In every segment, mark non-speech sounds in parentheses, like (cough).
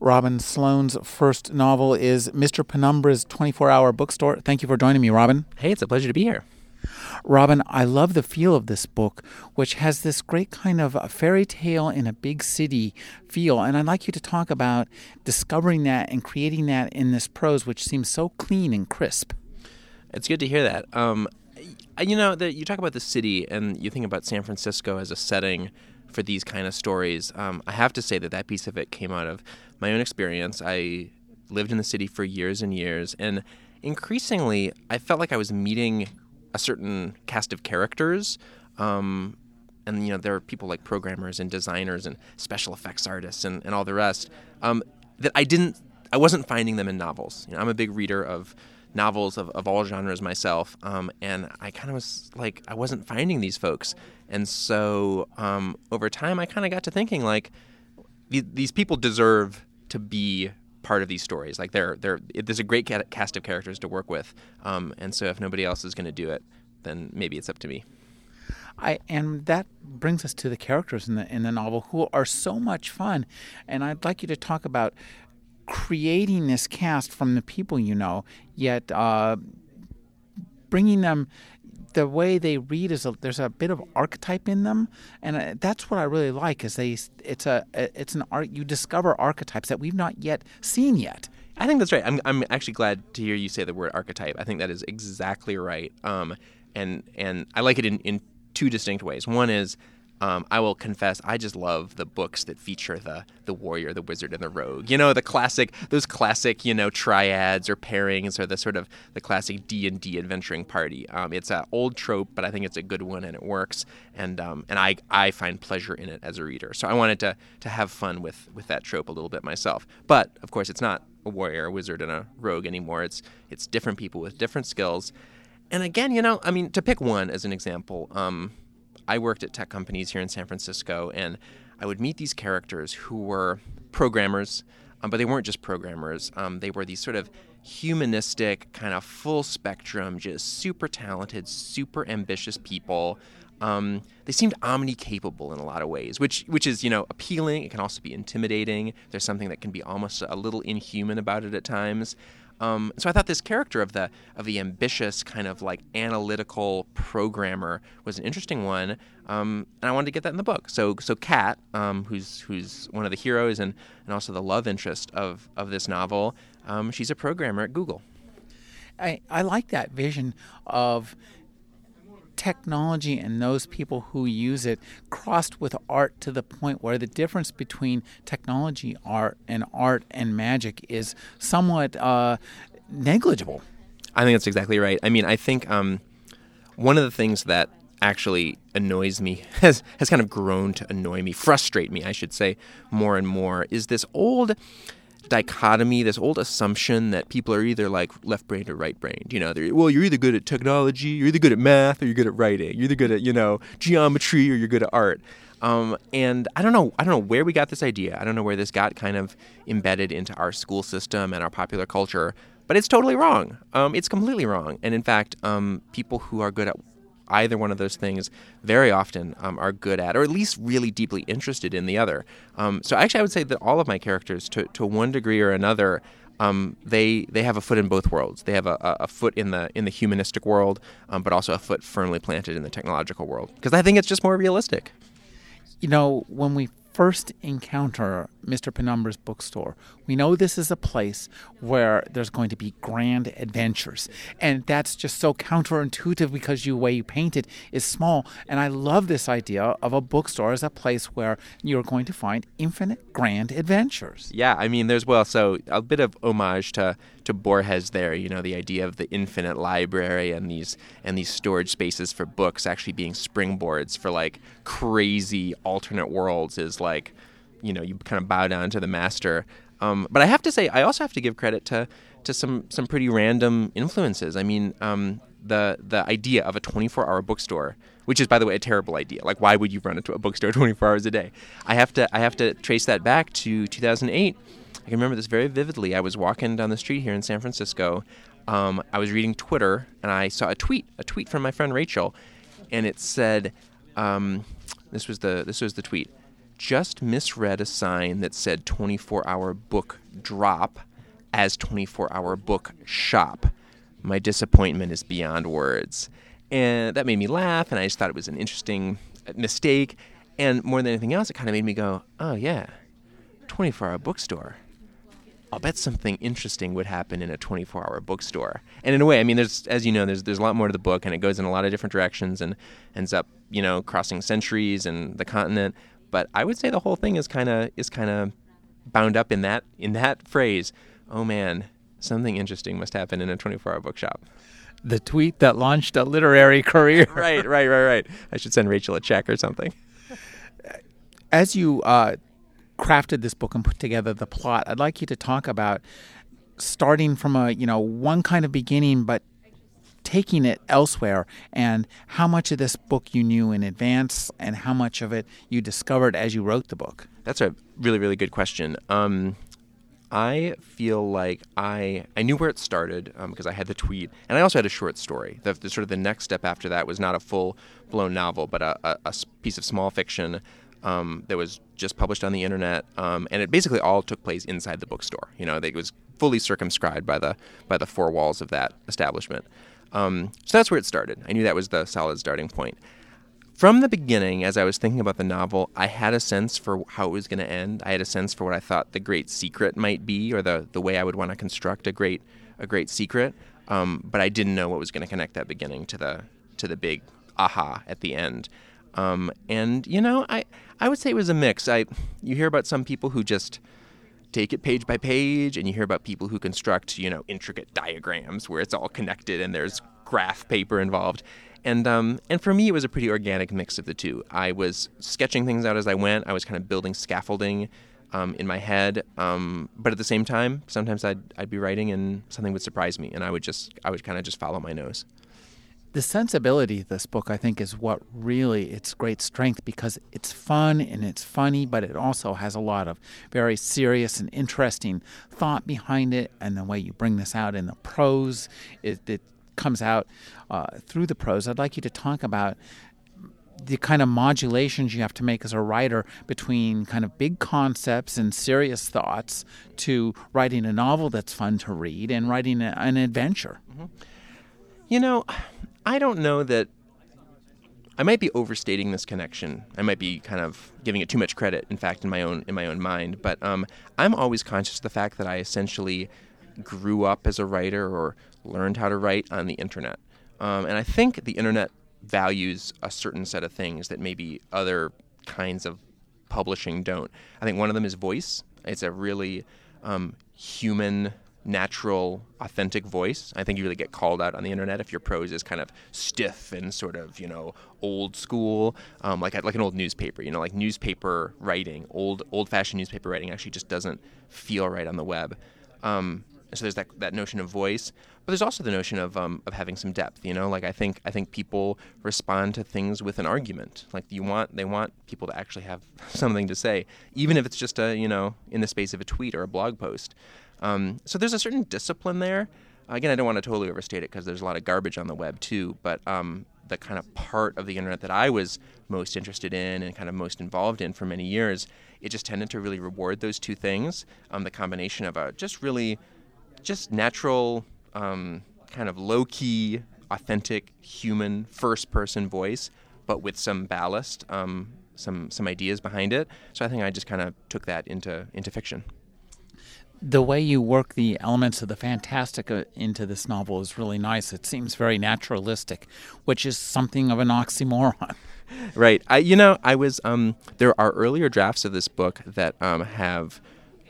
Robin Sloan's first novel is Mr. Penumbra's 24 hour bookstore. Thank you for joining me, Robin. Hey, it's a pleasure to be here. Robin, I love the feel of this book, which has this great kind of fairy tale in a big city feel. And I'd like you to talk about discovering that and creating that in this prose, which seems so clean and crisp. It's good to hear that. Um, you know, the, you talk about the city and you think about San Francisco as a setting for these kind of stories. Um, I have to say that that piece of it came out of my own experience. I lived in the city for years and years, and increasingly, I felt like I was meeting a certain cast of characters. Um, and you know, there are people like programmers and designers and special effects artists and, and all the rest um, that I didn't, I wasn't finding them in novels. You know, I'm a big reader of novels of, of all genres myself, um, and I kind of was like, I wasn't finding these folks. And so um, over time, I kind of got to thinking like, these people deserve to be part of these stories. Like they're they're there's a great cast of characters to work with, um, and so if nobody else is going to do it, then maybe it's up to me. I and that brings us to the characters in the in the novel who are so much fun, and I'd like you to talk about creating this cast from the people you know, yet uh, bringing them the way they read is a, there's a bit of archetype in them, and uh, that's what I really like. Is they it's a it's an art you discover archetypes that we've not yet seen yet. I think that's right. I'm I'm actually glad to hear you say the word archetype. I think that is exactly right. Um, and and I like it in in two distinct ways. One is um, I will confess, I just love the books that feature the the warrior, the wizard, and the rogue. You know, the classic, those classic, you know, triads or pairings, or the sort of the classic D and D adventuring party. Um, it's an old trope, but I think it's a good one and it works. And um, and I I find pleasure in it as a reader. So I wanted to to have fun with with that trope a little bit myself. But of course, it's not a warrior, a wizard, and a rogue anymore. It's it's different people with different skills. And again, you know, I mean, to pick one as an example. Um, I worked at tech companies here in San Francisco, and I would meet these characters who were programmers, um, but they weren't just programmers. Um, they were these sort of humanistic, kind of full spectrum, just super talented, super ambitious people. Um, they seemed omni capable in a lot of ways, which which is you know appealing. It can also be intimidating. There's something that can be almost a little inhuman about it at times. Um, so I thought this character of the of the ambitious kind of like analytical programmer was an interesting one, um, and I wanted to get that in the book. So so Kat, um, who's who's one of the heroes and and also the love interest of of this novel, um, she's a programmer at Google. I I like that vision of technology and those people who use it crossed with art to the point where the difference between technology art and art and magic is somewhat uh, negligible. I think that's exactly right. I mean, I think um, one of the things that actually annoys me (laughs) has has kind of grown to annoy me, frustrate me, I should say, more and more is this old dichotomy, this old assumption that people are either like left brained or right brained. You know, well, you're either good at technology, you're either good at math, or you're good at writing. You're either good at you know geometry, or you're good at art. Um, and I don't know, I don't know where we got this idea. I don't know where this got kind of embedded into our school system and our popular culture. But it's totally wrong. Um, it's completely wrong. And in fact, um, people who are good at either one of those things very often um, are good at, or at least really deeply interested in the other. Um, so actually, I would say that all of my characters, to, to one degree or another, um, they they have a foot in both worlds. They have a, a foot in the in the humanistic world, um, but also a foot firmly planted in the technological world. Because I think it's just more realistic. You know, when we first encounter Mr. Penumbra's bookstore, we know this is a place where there's going to be grand adventures. And that's just so counterintuitive because the way you paint it is small. And I love this idea of a bookstore as a place where you're going to find infinite grand adventures. Yeah, I mean, there's, well, so a bit of homage to, to Borges there, you know, the idea of the infinite library and these and these storage spaces for books actually being springboards for like crazy alternate worlds is like you know you kind of bow down to the master. Um, but I have to say, I also have to give credit to to some some pretty random influences. I mean, um, the the idea of a 24-hour bookstore, which is by the way a terrible idea. Like why would you run into a bookstore (laughs) 24 hours a day? I have to I have to trace that back to 2008. I can remember this very vividly. I was walking down the street here in San Francisco. Um, I was reading Twitter and I saw a tweet, a tweet from my friend Rachel, and it said, um, "This was the this was the tweet. Just misread a sign that said 24-hour book drop as 24-hour book shop." My disappointment is beyond words. And that made me laugh, and I just thought it was an interesting mistake. And more than anything else, it kind of made me go, oh, yeah, 24 hour bookstore. I'll bet something interesting would happen in a 24 hour bookstore. And in a way, I mean, there's, as you know, there's, there's a lot more to the book, and it goes in a lot of different directions and ends up, you know, crossing centuries and the continent. But I would say the whole thing is kind of is kind of bound up in that in that phrase. Oh man, something interesting must happen in a 24 hour bookshop. The tweet that launched a literary (laughs) career. (laughs) right, right, right, right. I should send Rachel a check or something. As you uh, crafted this book and put together the plot, I'd like you to talk about starting from a you know one kind of beginning, but taking it elsewhere, and how much of this book you knew in advance, and how much of it you discovered as you wrote the book. That's a really, really good question. Um, I feel like I I knew where it started because um, I had the tweet, and I also had a short story. The, the, sort of the next step after that was not a full blown novel, but a, a, a, piece of small fiction um, that was just published on the internet, um, and it basically all took place inside the bookstore. You know, it was fully circumscribed by the by the four walls of that establishment. Um, so that's where it started. I knew that was the solid starting point from the beginning, as I was thinking about the novel, I had a sense for how it was going to end. I had a sense for what I thought the great secret might be, or the, the way I would want to construct a great a great secret. Um, but I didn't know what was going to connect that beginning to the to the big aha at the end. Um, and you know, I I would say it was a mix. I you hear about some people who just take it page by page, and you hear about people who construct you know intricate diagrams where it's all connected and there's graph paper involved. And um, and for me, it was a pretty organic mix of the two. I was sketching things out as I went. I was kind of building scaffolding um, in my head. Um, but at the same time, sometimes I'd I'd be writing and something would surprise me, and I would just I would kind of just follow my nose. The sensibility of this book, I think, is what really its great strength because it's fun and it's funny, but it also has a lot of very serious and interesting thought behind it. And the way you bring this out in the prose, it, it comes out uh, through the prose, I'd like you to talk about the kind of modulations you have to make as a writer between kind of big concepts and serious thoughts to writing a novel that's fun to read and writing a, an adventure. Mm-hmm. You know, I don't know that I might be overstating this connection. I might be kind of giving it too much credit, in fact, in my own in my own mind. But um, I'm always conscious of the fact that I essentially grew up as a writer or learned how to write on the internet. Um, and I think the internet values a certain set of things that maybe other kinds of publishing don't. I think one of them is voice. It's a really um, human, natural, authentic voice. I think you really get called out on the internet if your prose is kind of stiff and sort of you know old school, um, like like an old newspaper. You know, like newspaper writing, old old-fashioned newspaper writing actually just doesn't feel right on the web. Um, so there's that that notion of voice, but there's also the notion of um, of having some depth. You know, like I think I think people respond to things with an argument. Like you want they want people to actually have (laughs) something to say, even if it's just a you know in the space of a tweet or a blog post. Um, so there's a certain discipline there. Again, I don't want to totally overstate it because there's a lot of garbage on the web too. But um, the kind of part of the internet that I was most interested in and kind of most involved in for many years, it just tended to really reward those two things. Um, the combination of a just really just natural, um, kind of low key, authentic, human, first person voice, but with some ballast, um, some some ideas behind it. So I think I just kind of took that into into fiction. The way you work the elements of the fantastic uh, into this novel is really nice. It seems very naturalistic, which is something of an oxymoron. (laughs) Right. I, you know, I was. Um, there are earlier drafts of this book that um, have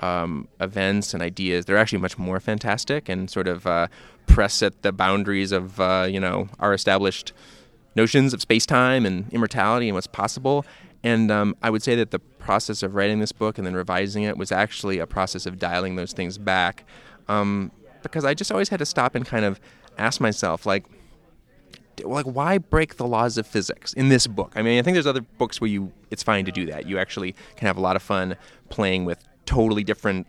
um, events and ideas, they're actually much more fantastic and sort of uh, press at the boundaries of uh, you know our established notions of space time and immortality and what's possible. And um, I would say that the process of writing this book and then revising it was actually a process of dialing those things back, um, because I just always had to stop and kind of ask myself, like, like why break the laws of physics in this book? I mean, I think there's other books where you it's fine to do that. You actually can have a lot of fun playing with totally different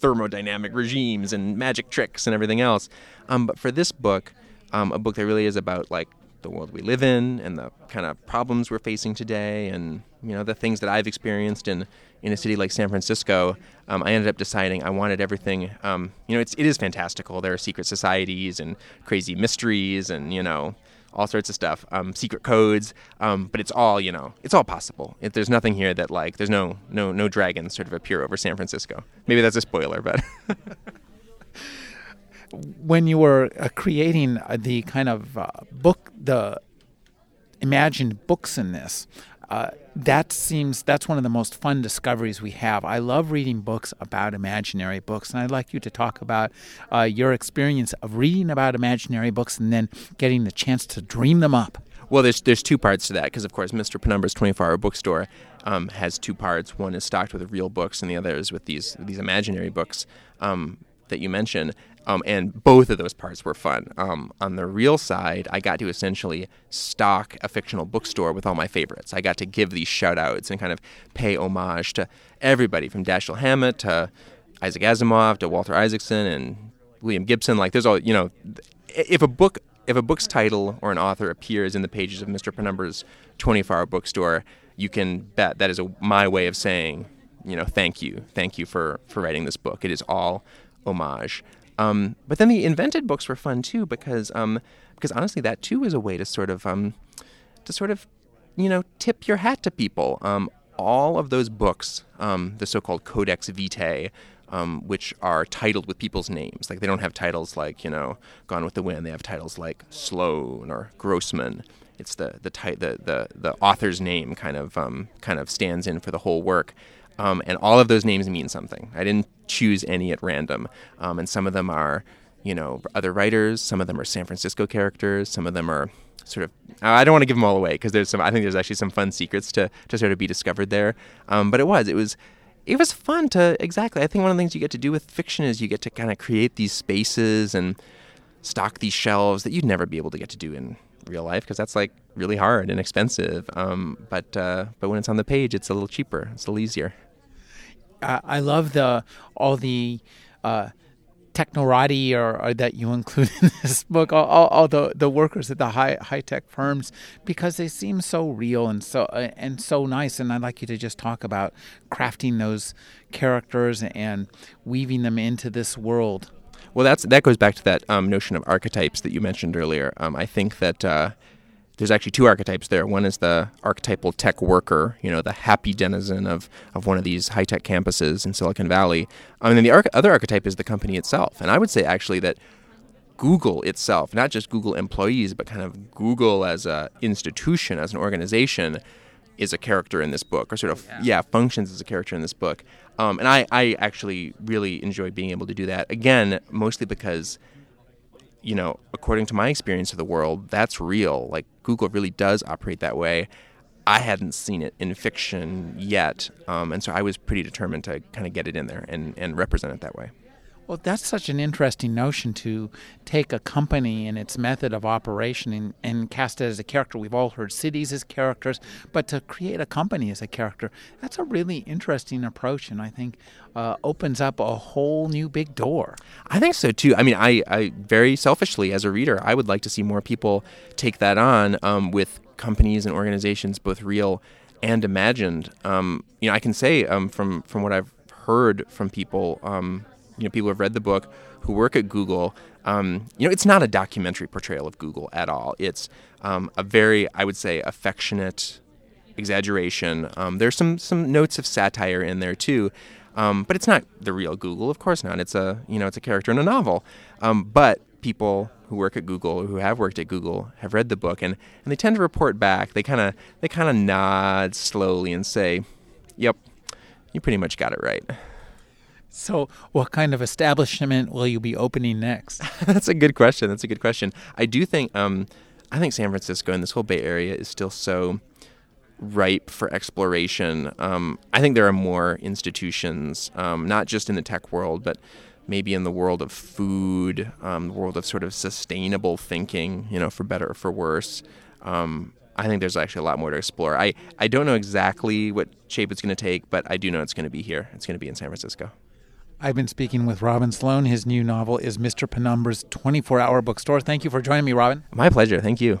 thermodynamic regimes and magic tricks and everything else. Um, but for this book, um, a book that really is about like the world we live in and the kind of problems we're facing today and you know the things that I've experienced in in a city like San Francisco, um, I ended up deciding I wanted everything. Um, you know, it's it is fantastical. There are secret societies and crazy mysteries and you know all sorts of stuff, um, secret codes. Um, but it's all you know, it's all possible. It, there's nothing here that like there's no no no dragons sort of appear over San Francisco. Maybe that's a spoiler, but. (laughs) when you were uh, creating uh, the kind of uh, book, the imagined books in this, uh, that seems that's one of the most fun discoveries we have. I love reading books about imaginary books, and I'd like you to talk about uh, your experience of reading about imaginary books and then getting the chance to dream them up. Well, there's there's two parts to that because of course Mr. Penumbra's 24-hour bookstore um, has two parts. One is stocked with real books, and the other is with these these imaginary books um, that you mentioned. Um, and both of those parts were fun. Um, on the real side, I got to essentially stock a fictional bookstore with all my favorites. I got to give these shout outs and kind of pay homage to everybody from Dashiell Hammett to Isaac Asimov to Walter Isaacson and William Gibson. Like, there's all, you know, if a book. If a book's title or an author appears in the pages of Mr. Penumbra's 24-hour bookstore, you can bet that is a, my way of saying, you know, thank you, thank you for for writing this book. It is all homage. Um, but then the invented books were fun too because um, because honestly that too is a way to sort of um, to sort of you know tip your hat to people. Um, all of those books, um, the so-called Codex Vitae, um, which are titled with people's names. Like they don't have titles like you know Gone with the Wind. They have titles like Sloane or Grossman. It's the the, the the the author's name kind of kind of stands in for the whole work. Um, and all of those names mean something. I didn't choose any at random. Um, and some of them are, you know, other writers. Some of them are San Francisco characters. Some of them are sort of. I don't want to give them all away because there's some. I think there's actually some fun secrets to to sort of be discovered there. Um, but it was. It was. It was fun to exactly. I think one of the things you get to do with fiction is you get to kind of create these spaces and stock these shelves that you'd never be able to get to do in real life because that's like really hard and expensive. Um, but uh, but when it's on the page, it's a little cheaper. It's a little easier. I love the all the uh, technorati or, or, that you include (laughs) in this book, all, all, all, the, the workers at the high high tech firms, because they seem so real and so uh, and so nice. And I'd like you to just talk about crafting those characters and weaving them into this world. Well, that's that goes back to that um, notion of archetypes that you mentioned earlier. Um, I think that. Uh, there's actually two archetypes there. One is the archetypal tech worker, you know, the happy denizen of, of one of these high tech campuses in Silicon Valley. Um, and then the other archetype is the company itself. And I would say actually that Google itself, not just Google employees, but kind of Google as an institution, as an organization, is a character in this book, or sort of, yeah, yeah functions as a character in this book. Um, and I, I actually really enjoy being able to do that. Again, mostly because you know, according to my experience of the world, that's real. Like Google really does operate that way. I hadn't seen it in fiction yet, um, and so I was pretty determined to kind of get it in there and, and represent it that way. Well, that's such an interesting notion to take a company and its method of operation and, and, cast it as a character. We've all heard cities as characters, but to create a company as a character, that's a really interesting approach, and I think uh, opens up a whole new big door. I think so too. I mean, I, I very selfishly, as a reader, I would like to see more people take that on um, with companies and organizations, both real and imagined. Um, you know, I can say um, from from what I've heard from people um, you know people who have read the book who work at Google. Um, you know, it's not a documentary portrayal of Google at all. It's um, a very, I would say, affectionate exaggeration. Um, there's some some notes of satire in there too, um, but it's not the real Google. Of course not. It's a you know it's a character in a novel. Um, but people who work at Google, who have worked at Google, have read the book and, and they tend to report back. They kind of they kind of nod slowly and say, "Yep, you pretty much got it right." So, what kind of establishment will you be opening next? (laughs) That's a good question. That's a good question. I do think, um, I think San Francisco and this whole Bay Area is still so ripe for exploration. Um, I think there are more institutions, um, not just in the tech world, but maybe in the world of food, um, the world of sort of sustainable thinking, you know, for better or for worse. Um, I think there's actually a lot more to explore. I, I don't know exactly what shape it's going to take, but I do know it's going to be here. It's going to be in San Francisco. I've been speaking with Robin Sloan. His new novel is Mr. Penumbra's 24 hour bookstore. Thank you for joining me, Robin. My pleasure. Thank you.